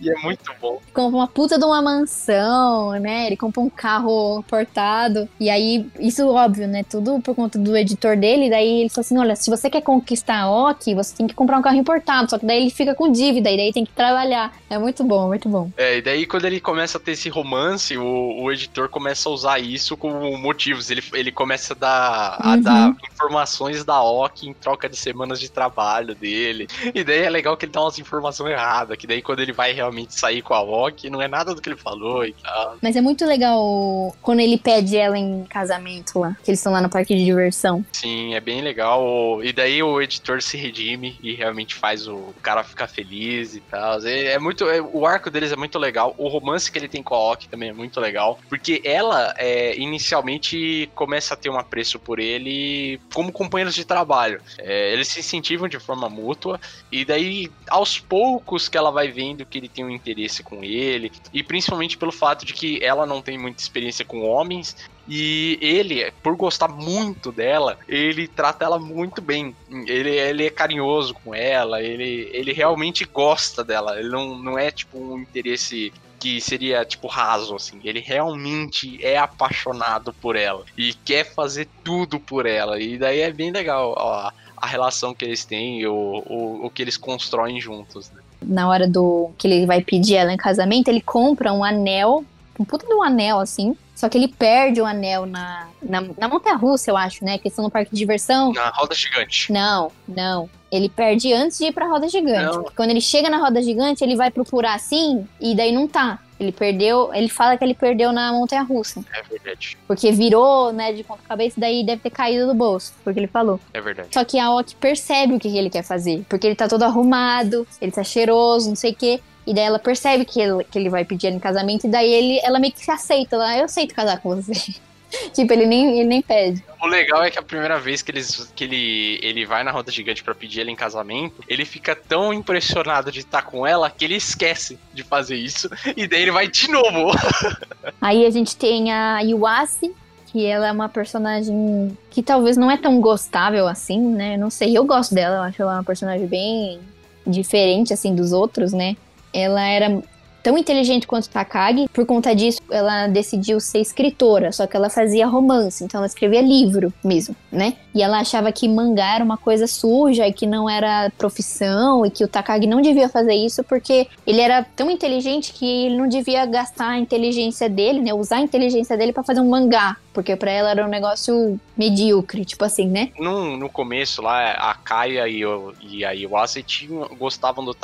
E é muito bom. Compra uma puta de uma mansão, né? Ele compra um carro portado. E aí, isso óbvio, né? Tudo por conta do editor dele. Daí ele falou assim: olha, se você quer conquistar a Ok, você tem que comprar um carro importado. Só que daí ele fica com dívida e daí tem que trabalhar. É muito bom, muito bom. É, e daí quando ele começa a ter esse romance, o, o editor começa a usar isso como motivos. Ele, ele começa a dar, a uhum. dar informações da Ok em troca de semanas de trabalho dele. E daí é legal que ele dá umas informações erradas. Que daí quando ele vai vai realmente sair com a Loki, não é nada do que ele falou e tal. Mas é muito legal quando ele pede ela em casamento lá, que eles estão lá no parque de diversão. Sim, é bem legal. E daí o editor se redime e realmente faz o cara ficar feliz e tal. É, é muito. É, o arco deles é muito legal. O romance que ele tem com a Loki também é muito legal. Porque ela é, inicialmente começa a ter um apreço por ele como companheiros de trabalho. É, eles se incentivam de forma mútua. E daí, aos poucos que ela vai vendo que ele tem um interesse com ele, e principalmente pelo fato de que ela não tem muita experiência com homens, e ele, por gostar muito dela, ele trata ela muito bem. Ele, ele é carinhoso com ela, ele, ele realmente gosta dela. Ele não, não é tipo um interesse que seria tipo raso assim. Ele realmente é apaixonado por ela e quer fazer tudo por ela. E daí é bem legal ó, a relação que eles têm, o, o, o que eles constroem juntos. Né? Na hora do que ele vai pedir ela em casamento, ele compra um anel, um puta de um anel assim, só que ele perde o anel na, na, na Montanha Russa, eu acho, né? Questão no parque de diversão. Na roda gigante. Não, não. Ele perde antes de ir pra roda gigante. Quando ele chega na roda gigante, ele vai procurar assim e daí não tá. Ele perdeu, ele fala que ele perdeu na montanha russa. É verdade. Porque virou, né, de ponta cabeça, e daí deve ter caído do bolso, porque ele falou. É verdade. Só que a Ok percebe o que ele quer fazer, porque ele tá todo arrumado, ele tá cheiroso, não sei o quê. E daí ela percebe que ele, que ele vai pedir ela em casamento, e daí ele, ela meio que se aceita. Ela, eu aceito casar com você. (laughs) (laughs) tipo, ele nem, ele nem pede. O legal é que a primeira vez que, eles, que ele, ele vai na roda gigante para pedir ela em casamento, ele fica tão impressionado de estar com ela que ele esquece de fazer isso. E daí ele vai de novo. (laughs) Aí a gente tem a Yuasi, que ela é uma personagem que talvez não é tão gostável assim, né? Não sei, eu gosto dela, eu acho ela uma personagem bem diferente assim dos outros, né? Ela era tão inteligente quanto Takagi. Por conta disso, ela decidiu ser escritora, só que ela fazia romance, então ela escrevia livro mesmo, né? E ela achava que mangá era uma coisa suja e que não era profissão e que o Takagi não devia fazer isso porque ele era tão inteligente que ele não devia gastar a inteligência dele, né? Usar a inteligência dele para fazer um mangá, porque para ela era um negócio medíocre, tipo assim, né? No, no começo lá, a Kaya e, o, e a Iwase tinham, gostavam do,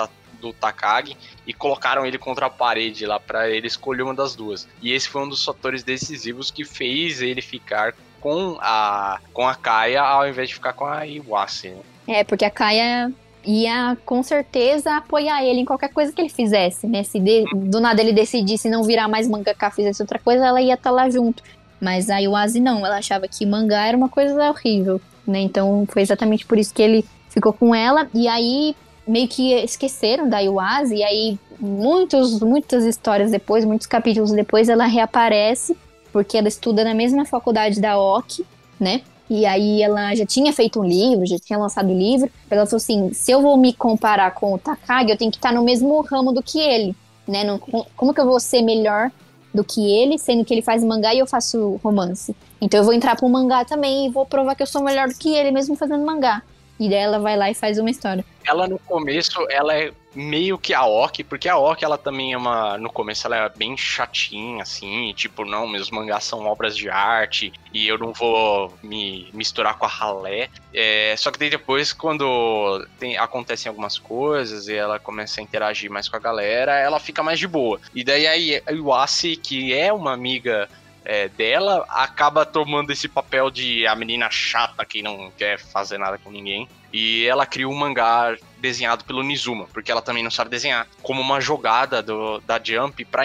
do Takagi e colocaram ele contra a parede lá para ele escolher uma das duas. E esse foi um dos fatores decisivos que fez ele ficar com a com a Kaia ao invés de ficar com a Iwase. Né? É, porque a Kaia ia com certeza apoiar ele em qualquer coisa que ele fizesse, né? Se de, do nada ele decidisse não virar mais mangaka, fizesse outra coisa, ela ia estar tá lá junto. Mas a Iwase não, ela achava que mangá era uma coisa horrível, né? Então foi exatamente por isso que ele ficou com ela. E aí meio que esqueceram da Iwase, e aí muitos, muitas histórias depois, muitos capítulos depois, ela reaparece, porque ela estuda na mesma faculdade da Oki, né? E aí ela já tinha feito um livro, já tinha lançado o um livro. Ela falou assim: se eu vou me comparar com o Takagi, eu tenho que estar no mesmo ramo do que ele, né? Não, como que eu vou ser melhor do que ele, sendo que ele faz mangá e eu faço romance? Então eu vou entrar pro mangá também e vou provar que eu sou melhor do que ele, mesmo fazendo mangá. E daí ela vai lá e faz uma história. Ela no começo, ela é meio que a Orc, porque a Orc ela também é uma. No começo ela é bem chatinha, assim, tipo, não, meus mangás são obras de arte e eu não vou me misturar com a ralé. É, só que depois, quando tem, acontecem algumas coisas e ela começa a interagir mais com a galera, ela fica mais de boa. E daí aí a Iwasi, que é uma amiga é, dela acaba tomando esse papel de a menina chata que não quer fazer nada com ninguém. E ela cria um mangá desenhado pelo Nizuma, porque ela também não sabe desenhar. Como uma jogada do, da Jump para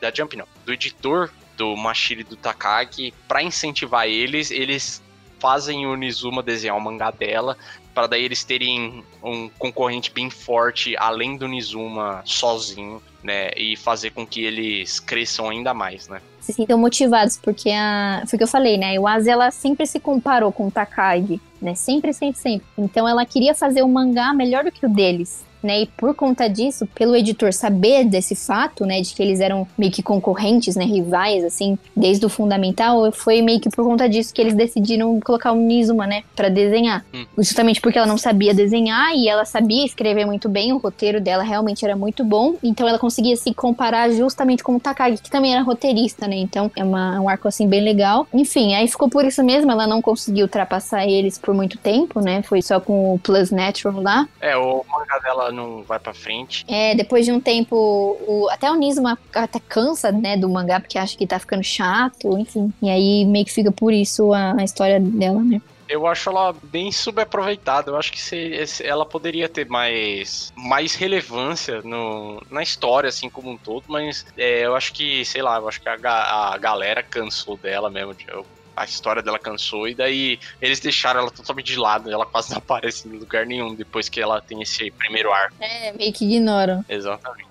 da Jump não, do editor do Mashiri do Takagi para incentivar eles, eles fazem o Nizuma desenhar o mangá dela para daí eles terem um concorrente bem forte além do Nizuma sozinho, né, e fazer com que eles cresçam ainda mais, né? Se sintam motivados, porque a, foi o que eu falei, né? A Iwase, ela sempre se comparou com o Takagi, né? Sempre, sempre, sempre. Então ela queria fazer o mangá melhor do que o deles né? E por conta disso, pelo editor saber desse fato, né, de que eles eram meio que concorrentes, né, rivais, assim, desde o fundamental, foi meio que por conta disso que eles decidiram colocar o Nizuma, né, para desenhar. Hum. Justamente porque ela não sabia desenhar e ela sabia escrever muito bem, o roteiro dela realmente era muito bom, então ela conseguia se comparar justamente com o Takagi, que também era roteirista, né? Então é uma, um arco assim bem legal. Enfim, aí ficou por isso mesmo, ela não conseguiu ultrapassar eles por muito tempo, né? Foi só com o Plus Natural lá. É, o mangá dela não vai para frente. É, depois de um tempo, o, até o Nizuma até cansa, né, do mangá, porque acha que tá ficando chato, enfim. E aí meio que fica por isso a, a história dela, né? eu acho ela bem subaproveitada. Eu acho que se, ela poderia ter mais, mais relevância no, na história, assim como um todo, mas é, eu acho que, sei lá, eu acho que a, a galera cansou dela mesmo. Eu a história dela cansou, e daí eles deixaram ela totalmente de lado, ela quase não (laughs) aparece em lugar nenhum depois que ela tem esse primeiro ar. É, meio que ignoram. Exatamente.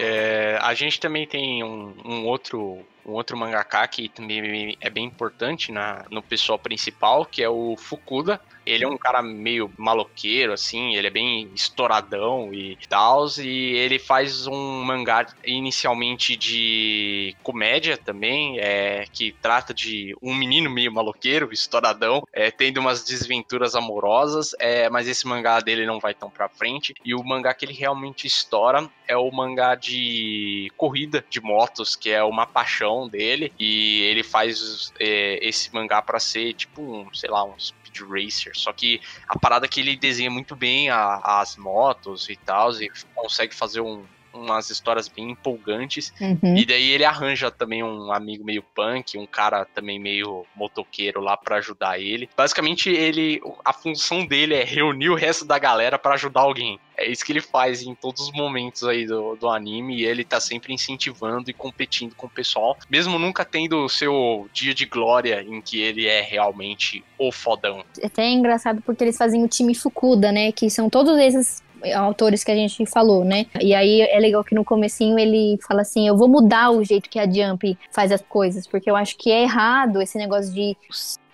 É, a gente também tem um, um outro um outro mangaka que também é bem importante na, no pessoal principal, que é o Fukuda. Ele é um cara meio maloqueiro, assim, ele é bem estouradão e tal. E ele faz um mangá inicialmente de comédia também, é, que trata de um menino meio maloqueiro, estouradão, é, tendo umas desventuras amorosas, é, mas esse mangá dele não vai tão pra frente. E o mangá que ele realmente estoura é o mangá de corrida de motos, que é uma paixão dele. E ele faz é, esse mangá para ser tipo um, sei lá, um Speed Racer. Só que a parada é que ele desenha muito bem a, as motos e tal, e consegue fazer um, umas histórias bem empolgantes. Uhum. E daí ele arranja também um amigo meio punk, um cara também meio motoqueiro lá para ajudar ele. Basicamente, ele a função dele é reunir o resto da galera para ajudar alguém. É isso que ele faz em todos os momentos aí do, do anime e ele tá sempre incentivando e competindo com o pessoal, mesmo nunca tendo o seu dia de glória em que ele é realmente o fodão. É até é engraçado porque eles fazem o time Fukuda, né? Que são todos esses autores que a gente falou, né? E aí é legal que no comecinho ele fala assim, eu vou mudar o jeito que a Jump faz as coisas, porque eu acho que é errado esse negócio de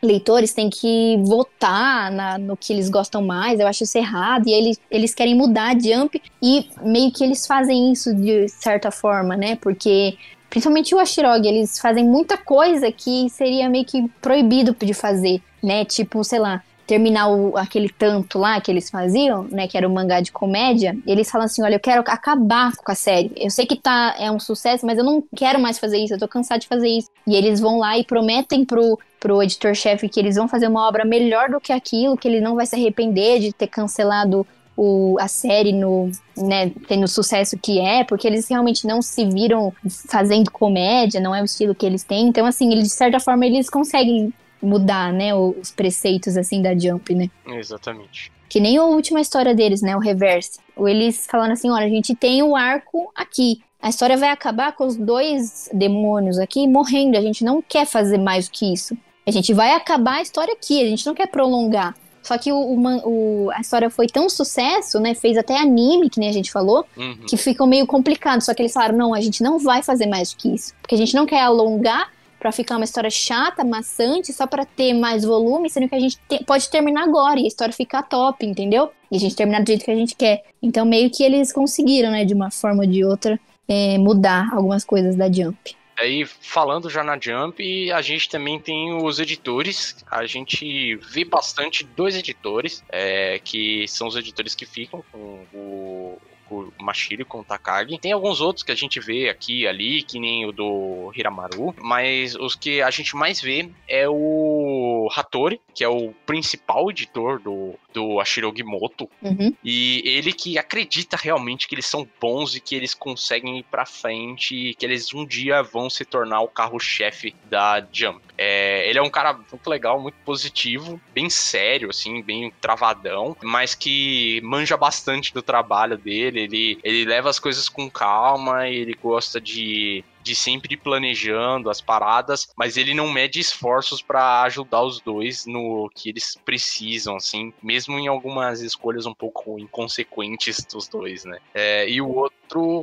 leitores têm que votar na, no que eles gostam mais, eu acho isso errado, e eles, eles querem mudar a Jump, e meio que eles fazem isso de certa forma, né, porque principalmente o Ashirogi, eles fazem muita coisa que seria meio que proibido de fazer, né, tipo, sei lá, terminar o, aquele tanto lá que eles faziam, né, que era o mangá de comédia, eles falam assim, olha, eu quero acabar com a série. Eu sei que tá é um sucesso, mas eu não quero mais fazer isso, eu tô cansado de fazer isso. E eles vão lá e prometem pro pro editor-chefe que eles vão fazer uma obra melhor do que aquilo, que ele não vai se arrepender de ter cancelado o, a série no, né, tendo o sucesso que é, porque eles realmente não se viram fazendo comédia, não é o estilo que eles têm. Então, assim, eles, de certa forma, eles conseguem mudar, né, os preceitos, assim, da Jump, né? Exatamente. Que nem a última história deles, né, o Reverse. Eles falando assim, olha, a gente tem o arco aqui. A história vai acabar com os dois demônios aqui morrendo. A gente não quer fazer mais do que isso. A gente vai acabar a história aqui, a gente não quer prolongar. Só que o, o, a história foi tão sucesso, né? Fez até anime, que nem a gente falou, uhum. que ficou meio complicado. Só que eles falaram: não, a gente não vai fazer mais do que isso. Porque a gente não quer alongar para ficar uma história chata, maçante, só para ter mais volume, sendo que a gente te, pode terminar agora e a história ficar top, entendeu? E a gente terminar do jeito que a gente quer. Então, meio que eles conseguiram, né, de uma forma ou de outra, é, mudar algumas coisas da Jump. Aí, falando já na Jump, a gente também tem os editores. A gente vê bastante dois editores, é, que são os editores que ficam com o o Mashiro com o Takagi. Tem alguns outros que a gente vê aqui e ali, que nem o do Hiramaru, mas os que a gente mais vê é o Hattori, que é o principal editor do, do Ashiro Gimoto. Uhum. E ele que acredita realmente que eles são bons e que eles conseguem ir pra frente e que eles um dia vão se tornar o carro-chefe da Jump. É, ele é um cara muito legal, muito positivo, bem sério, assim, bem travadão, mas que manja bastante do trabalho dele. Ele, ele leva as coisas com calma, ele gosta de de sempre planejando as paradas, mas ele não mede esforços para ajudar os dois no que eles precisam, assim, mesmo em algumas escolhas um pouco inconsequentes dos dois, né? É, e o outro,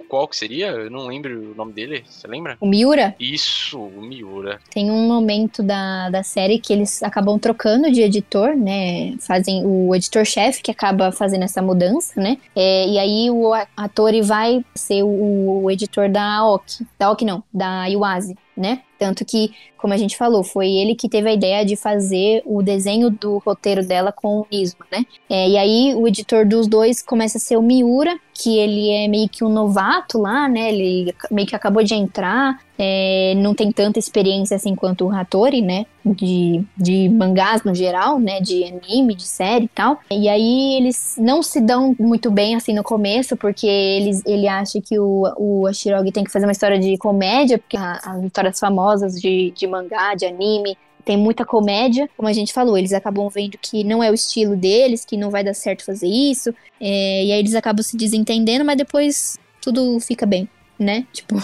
qual que seria? Eu não lembro o nome dele, você lembra? O Miura? Isso, o Miura. Tem um momento da, da série que eles acabam trocando de editor, né? Fazem o editor-chefe que acaba fazendo essa mudança, né? É, e aí o ator vai ser o, o editor da Aoki. Da Aoki não, não, da Iwase, né? Tanto que, como a gente falou, foi ele que teve a ideia de fazer o desenho do roteiro dela com o Nismo, né? É, e aí o editor dos dois começa a ser o Miura, que ele é meio que um novato lá, né? Ele meio que acabou de entrar, é, não tem tanta experiência assim quanto o Hattori, né? De, de mangás no geral, né? De anime, de série e tal. E aí eles não se dão muito bem assim no começo, porque eles, ele acha que o, o Ashirogi tem que fazer uma história de comédia, porque as histórias famosas de, de mangá, de anime, tem muita comédia, como a gente falou, eles acabam vendo que não é o estilo deles, que não vai dar certo fazer isso, é, e aí eles acabam se desentendendo, mas depois tudo fica bem, né? (laughs) Tipo,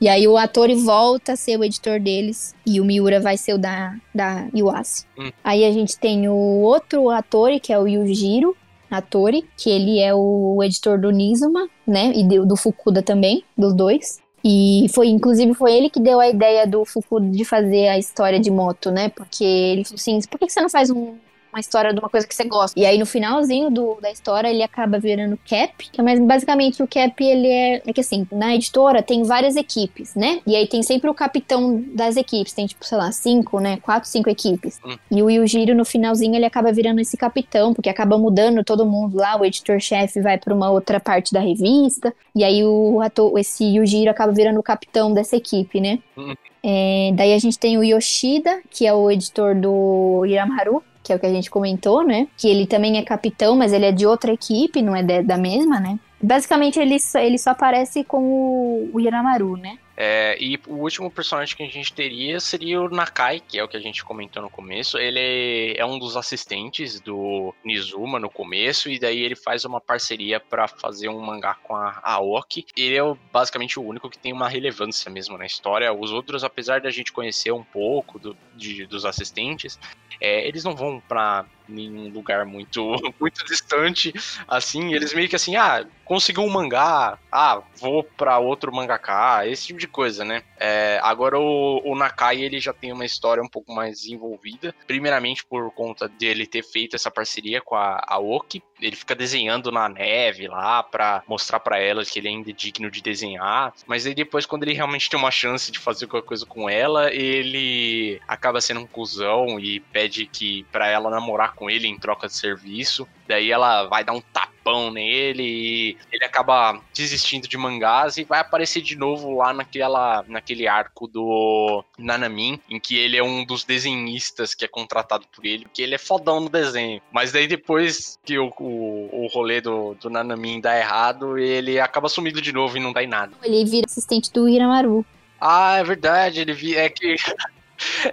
e aí o ator volta a ser o editor deles e o Miura vai ser o da, da Iwase. Hum. Aí a gente tem o outro ator, que é o Yujiro, Atori, que ele é o editor do Nizuma, né? E do, do Fukuda também, dos dois. E foi, inclusive, foi ele que deu a ideia do Fukuda de fazer a história de moto, né? Porque ele falou assim: por que você não faz um uma história de uma coisa que você gosta. E aí no finalzinho do, da história ele acaba virando Cap, é mais basicamente o Cap ele é, é que assim, na editora tem várias equipes, né? E aí tem sempre o capitão das equipes, tem tipo, sei lá, cinco, né? Quatro, cinco equipes. Hum. E o Yujiro no finalzinho ele acaba virando esse capitão, porque acaba mudando todo mundo lá, o editor-chefe vai para uma outra parte da revista, e aí o ator, esse Yujiro acaba virando o capitão dessa equipe, né? Hum. É, daí a gente tem o Yoshida, que é o editor do Iramaru, que é o que a gente comentou, né? Que ele também é capitão, mas ele é de outra equipe, não é de, da mesma, né? Basicamente, ele só, ele só aparece com o, o Yaramaru, né? É, e o último personagem que a gente teria seria o Nakai, que é o que a gente comentou no começo. Ele é um dos assistentes do Nizuma no começo, e daí ele faz uma parceria para fazer um mangá com a Aoki. Ele é basicamente o único que tem uma relevância mesmo na história. Os outros, apesar da gente conhecer um pouco do, de, dos assistentes, é, eles não vão para nenhum lugar muito, (laughs) muito distante, assim, eles meio que assim, ah, conseguiu um mangá, ah, vou para outro mangaká, esse tipo de coisa, né? É, agora o, o, Nakai, ele já tem uma história um pouco mais envolvida, primeiramente por conta dele ter feito essa parceria com a Aoki, ele fica desenhando na neve lá para mostrar para elas que ele ainda é digno de desenhar, mas aí depois quando ele realmente tem uma chance de fazer qualquer coisa com ela, ele acaba sendo um cuzão e pede que para ela namorar com ele em troca de serviço. Daí ela vai dar um tapão nele e ele acaba desistindo de mangás e vai aparecer de novo lá naquela, naquele arco do Nanamin, em que ele é um dos desenhistas que é contratado por ele, porque ele é fodão no desenho. Mas daí depois que o, o, o rolê do, do Nanamin dá errado, ele acaba sumido de novo e não dá em nada. Ele vira assistente do Hiramaru. Ah, é verdade, ele vi, é que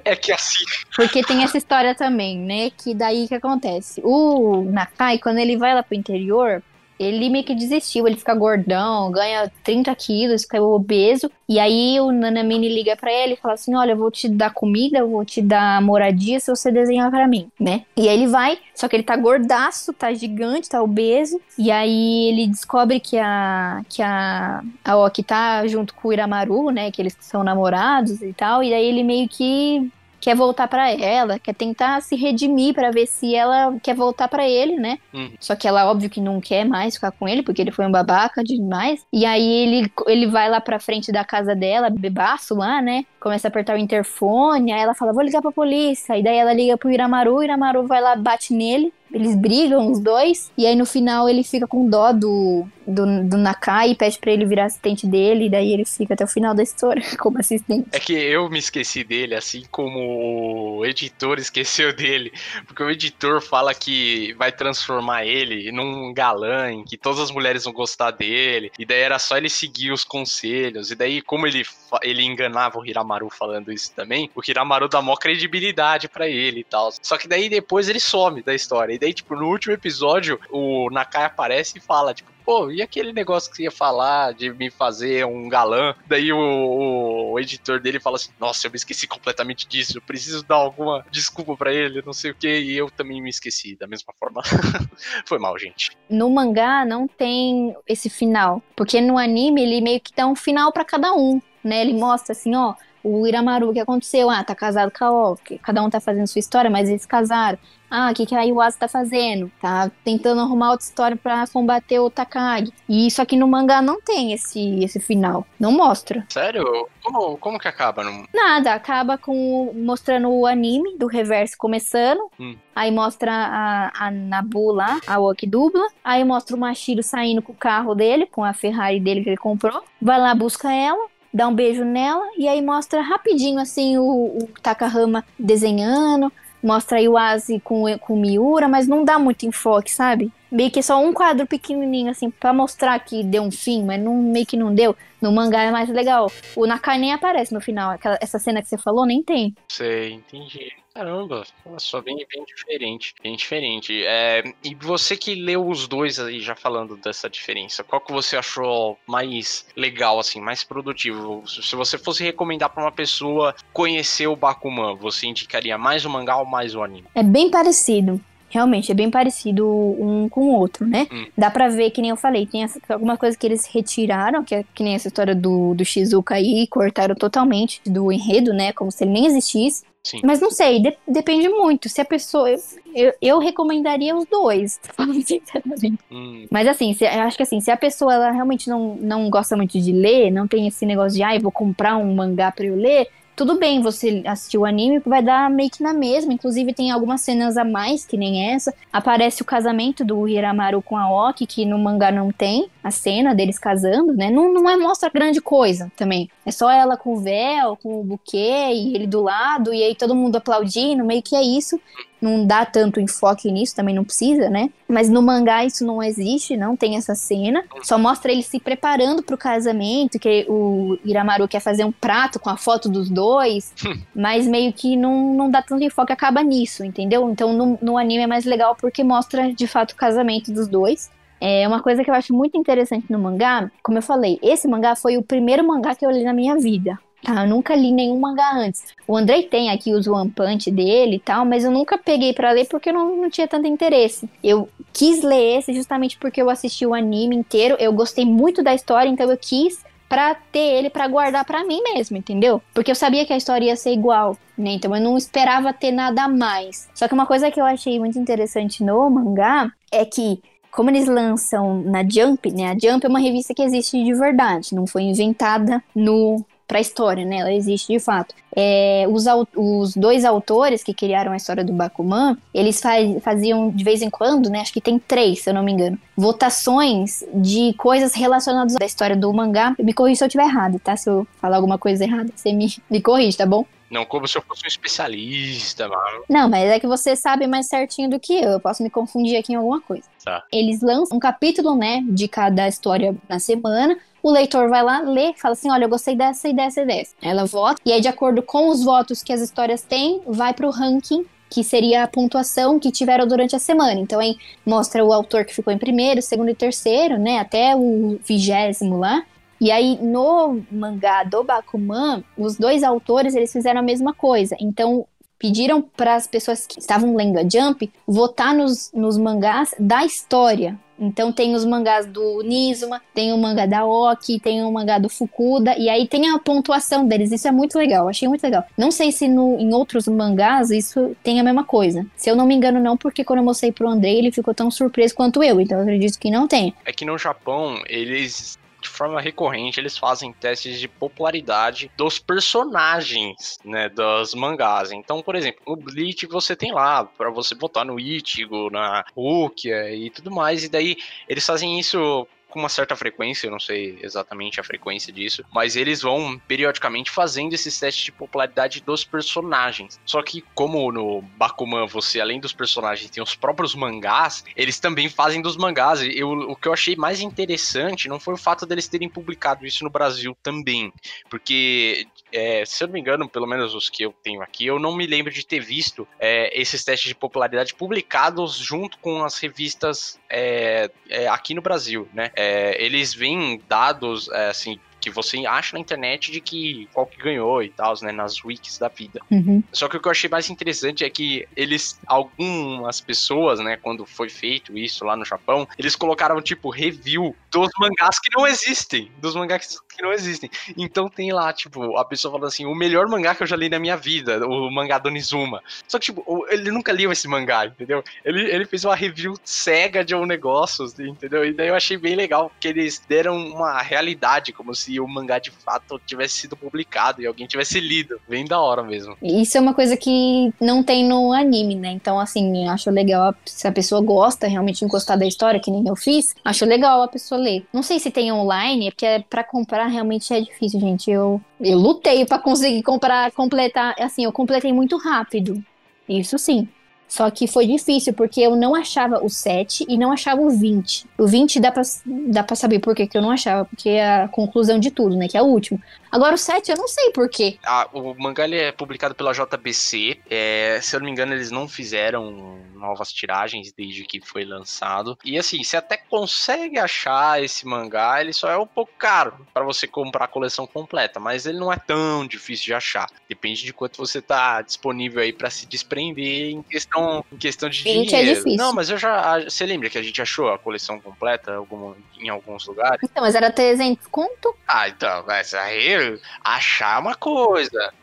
é que assim. Porque tem essa história também, né? Que daí que acontece. O Nakai, quando ele vai lá pro interior, ele meio que desistiu, ele fica gordão, ganha 30 quilos, fica obeso. E aí o Nanamini liga para ele e fala assim: Olha, eu vou te dar comida, eu vou te dar moradia se você desenhar para mim, né? E aí ele vai, só que ele tá gordaço, tá gigante, tá obeso. E aí ele descobre que a que a, a Oki tá junto com o Iramaru, né? Que eles são namorados e tal. E aí ele meio que quer voltar para ela, quer tentar se redimir para ver se ela quer voltar para ele, né? Uhum. Só que ela óbvio que não quer mais ficar com ele porque ele foi um babaca demais. E aí ele ele vai lá para frente da casa dela, bebaço lá, né? Começa a apertar o interfone, aí ela fala: "Vou ligar para polícia". E daí ela liga pro Iramaru, o Iramaru vai lá, bate nele eles brigam, os dois, e aí no final ele fica com dó do, do, do Nakai e pede pra ele virar assistente dele, e daí ele fica até o final da história (laughs) como assistente. É que eu me esqueci dele, assim como o editor esqueceu dele, porque o editor fala que vai transformar ele num galã, em que todas as mulheres vão gostar dele, e daí era só ele seguir os conselhos, e daí como ele, ele enganava o Hiramaru falando isso também, o Hiramaru dá maior credibilidade para ele e tal. Só que daí depois ele some da história daí, tipo, no último episódio, o Nakai aparece e fala, tipo, pô, e aquele negócio que você ia falar de me fazer um galã? Daí o, o, editor dele fala assim: Nossa, eu me esqueci completamente disso, eu preciso dar alguma desculpa para ele, não sei o que, e eu também me esqueci da mesma forma. (laughs) Foi mal, gente. No mangá não tem esse final, porque no anime ele meio que dá um final para cada um, né? Ele mostra assim: ó o Iramaru, o que aconteceu? Ah, tá casado com a Oki. Cada um tá fazendo sua história, mas eles casaram. Ah, o que, que a Iwasa tá fazendo? Tá tentando arrumar outra história para combater o Takagi. E isso aqui no mangá não tem esse, esse final. Não mostra. Sério? Como, como que acaba? No... Nada, acaba com mostrando o anime do reverso começando. Hum. Aí mostra a, a Nabu lá, a Oki dubla. Aí mostra o Mashiro saindo com o carro dele, com a Ferrari dele que ele comprou. Vai lá, busca ela dá um beijo nela e aí mostra rapidinho assim o, o Takahama desenhando, mostra o Asi com, com Miura, mas não dá muito enfoque, sabe? Meio que só um quadro pequenininho assim para mostrar que deu um fim, mas não, meio que não deu. No mangá é mais legal. O Nakai nem aparece no final. Aquela, essa cena que você falou nem tem. Sei, entendi. Caramba, só bem, bem diferente. Bem diferente. É, e você que leu os dois aí, já falando dessa diferença, qual que você achou mais legal, assim, mais produtivo? Se você fosse recomendar para uma pessoa conhecer o Bakuman, você indicaria mais o mangá ou mais o anime? É bem parecido. Realmente é bem parecido um com o outro, né? Hum. Dá pra ver, que nem eu falei, tem essa, alguma coisa que eles retiraram, que é que nem essa história do, do Shizuka aí, cortaram totalmente do enredo, né? Como se ele nem existisse. Sim. Mas não sei, de, depende muito. Se a pessoa. Eu, eu, eu recomendaria os dois, (laughs) falando sinceramente. Hum. Mas assim, se, eu acho que assim, se a pessoa ela realmente não, não gosta muito de ler, não tem esse negócio de, ah, eu vou comprar um mangá pra eu ler, tudo bem você assistir o anime, vai dar meio que na mesma. Inclusive, tem algumas cenas a mais, que nem essa. Aparece o casamento do Hiramaru com a Oki, que no mangá não tem a cena deles casando, né? Não, não é mostra grande coisa também. É só ela com o véu, com o buquê e ele do lado, e aí todo mundo aplaudindo, meio que é isso não dá tanto enfoque nisso, também não precisa, né? Mas no mangá isso não existe, não tem essa cena. Só mostra ele se preparando pro casamento, que o Iramaru quer fazer um prato com a foto dos dois, (laughs) mas meio que não, não dá tanto enfoque, acaba nisso, entendeu? Então no, no anime é mais legal porque mostra de fato o casamento dos dois. É uma coisa que eu acho muito interessante no mangá, como eu falei, esse mangá foi o primeiro mangá que eu li na minha vida. Tá, eu nunca li nenhum mangá antes. O Andrei tem aqui os One Punch dele e tal, mas eu nunca peguei para ler porque eu não, não tinha tanto interesse. Eu quis ler esse justamente porque eu assisti o anime inteiro, eu gostei muito da história, então eu quis para ter ele para guardar para mim mesmo, entendeu? Porque eu sabia que a história ia ser igual, né? Então eu não esperava ter nada a mais. Só que uma coisa que eu achei muito interessante no mangá é que como eles lançam na Jump, né? A Jump é uma revista que existe de verdade, não foi inventada no para a história, né? Ela existe de fato. É, os, os, dois autores que criaram a história do Bakuman, eles faz, faziam de vez em quando, né? Acho que tem três, se eu não me engano, votações de coisas relacionadas à história do mangá. Me corrija se eu estiver errado, tá? Se eu falar alguma coisa errada, você me, (laughs) me corrige, tá bom? Não como se eu fosse um especialista, mano. Não, mas é que você sabe mais certinho do que eu. Eu posso me confundir aqui em alguma coisa. Tá. Eles lançam um capítulo, né, de cada história na semana. O leitor vai lá, lê, fala assim: olha, eu gostei dessa e dessa e dessa. Ela vota, e aí, de acordo com os votos que as histórias têm, vai pro ranking que seria a pontuação que tiveram durante a semana. Então aí mostra o autor que ficou em primeiro, segundo e terceiro, né? Até o vigésimo lá. E aí no mangá do Bakuman, os dois autores eles fizeram a mesma coisa. Então pediram para as pessoas que estavam lendo a Jump votar nos, nos mangás da história. Então tem os mangás do Nizuma, tem o mangá da Oki, tem o mangá do Fukuda, e aí tem a pontuação deles. Isso é muito legal, achei muito legal. Não sei se no, em outros mangás isso tem a mesma coisa. Se eu não me engano, não, porque quando eu mostrei pro Andrei, ele ficou tão surpreso quanto eu, então eu acredito que não tem. É que no Japão, eles forma recorrente, eles fazem testes de popularidade dos personagens, né, dos mangás. Então, por exemplo, no Bleach você tem lá para você botar no Ichigo, na Rukia e tudo mais, e daí eles fazem isso com uma certa frequência, eu não sei exatamente a frequência disso, mas eles vão periodicamente fazendo esses testes de popularidade dos personagens. Só que como no Bakuman você além dos personagens tem os próprios mangás, eles também fazem dos mangás. Eu, o que eu achei mais interessante não foi o fato deles terem publicado isso no Brasil também, porque é, se eu não me engano, pelo menos os que eu tenho aqui, eu não me lembro de ter visto é, esses testes de popularidade publicados junto com as revistas é, é aqui no Brasil, né? é, eles veem dados, é, assim, que você acha na internet de que qual que ganhou e tal, né, nas wikis da vida. Uhum. Só que o que eu achei mais interessante é que eles, algumas pessoas, né, quando foi feito isso lá no Japão, eles colocaram tipo review dos mangás que não existem, dos mangás que não existem. Então tem lá, tipo, a pessoa falando assim, o melhor mangá que eu já li na minha vida, o mangá do Nizuma. Só que, tipo, ele nunca leu esse mangá, entendeu? Ele, ele fez uma review cega de um negócio, entendeu? E daí eu achei bem legal, porque eles deram uma realidade, como se o mangá de fato tivesse sido publicado e alguém tivesse lido. Bem da hora mesmo. Isso é uma coisa que não tem no anime, né? Então, assim, acho legal se a pessoa gosta realmente de encostar da história, que nem eu fiz, acho legal a pessoa ler. Não sei se tem online, porque é para comprar realmente é difícil, gente. Eu, eu lutei para conseguir comprar, completar. Assim, eu completei muito rápido. Isso sim. Só que foi difícil, porque eu não achava o 7 e não achava o 20. O 20 dá pra, dá pra saber por que, eu não achava, porque é a conclusão de tudo, né? Que é o último. Agora o 7 eu não sei por quê. Ah, o mangá ele é publicado pela JBC. É, se eu não me engano, eles não fizeram novas tiragens desde que foi lançado. E assim, você até consegue achar esse mangá, ele só é um pouco caro para você comprar a coleção completa, mas ele não é tão difícil de achar. Depende de quanto você tá disponível aí para se desprender em questão questão, em questão de 20 é dinheiro. difícil. Não, mas eu já. Você lembra que a gente achou a coleção completa algum, em alguns lugares? Então, mas era 300 conto? Ah, então, mas aí achar uma coisa.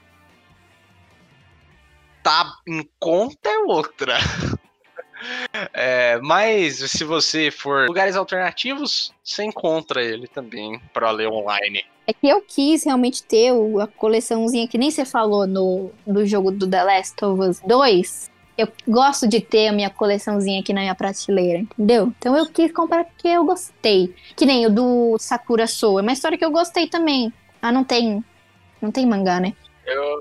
Tá em conta é outra. (laughs) É, mas se você for lugares alternativos, você encontra ele também para ler online. É que eu quis realmente ter a coleçãozinha que nem você falou no, do jogo do The Last of Us 2. Eu gosto de ter a minha coleçãozinha aqui na minha prateleira, entendeu? Então eu quis comprar porque eu gostei. Que nem o do Sakura Soul. É uma história que eu gostei também. Ah, não tem. Não tem mangá, né? Eu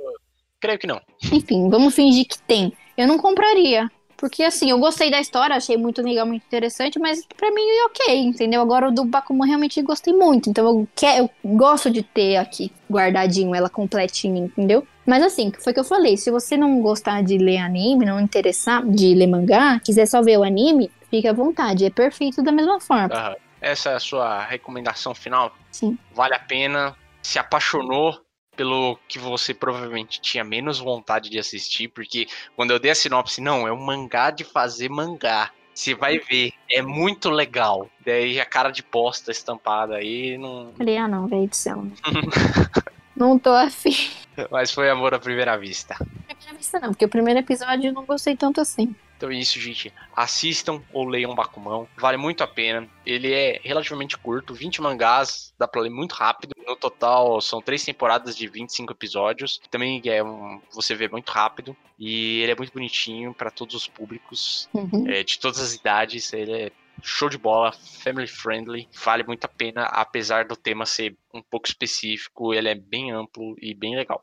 creio que não. Enfim, vamos fingir que tem. Eu não compraria. Porque assim, eu gostei da história, achei muito legal, muito interessante, mas pra mim é ok, entendeu? Agora o do Bakuman realmente gostei muito. Então eu, quer, eu gosto de ter aqui guardadinho ela completinha, entendeu? Mas assim, foi o que eu falei, se você não gostar de ler anime, não interessar de ler mangá, quiser só ver o anime, fique à vontade, é perfeito da mesma forma. Essa é a sua recomendação final? Sim. Vale a pena? Se apaixonou pelo que você provavelmente tinha menos vontade de assistir, porque quando eu dei a sinopse, não, é um mangá de fazer mangá. Você vai ver, é muito legal. Daí a cara de bosta estampada aí, não... Falei, ah não, velho do céu. (laughs) não tô afim. (laughs) mas foi amor à primeira vista. Primeira vista não, porque o primeiro episódio eu não gostei tanto assim. Então é isso, gente. Assistam ou leiam Bakumão. Vale muito a pena. Ele é relativamente curto, 20 mangás, dá pra ler muito rápido. No total, são três temporadas de 25 episódios. Também é um, você vê muito rápido. E ele é muito bonitinho pra todos os públicos, Uhum. é, de todas as idades. Ele é show de bola, family friendly. Vale muito a pena, apesar do tema ser um pouco específico. Ele é bem amplo e bem legal.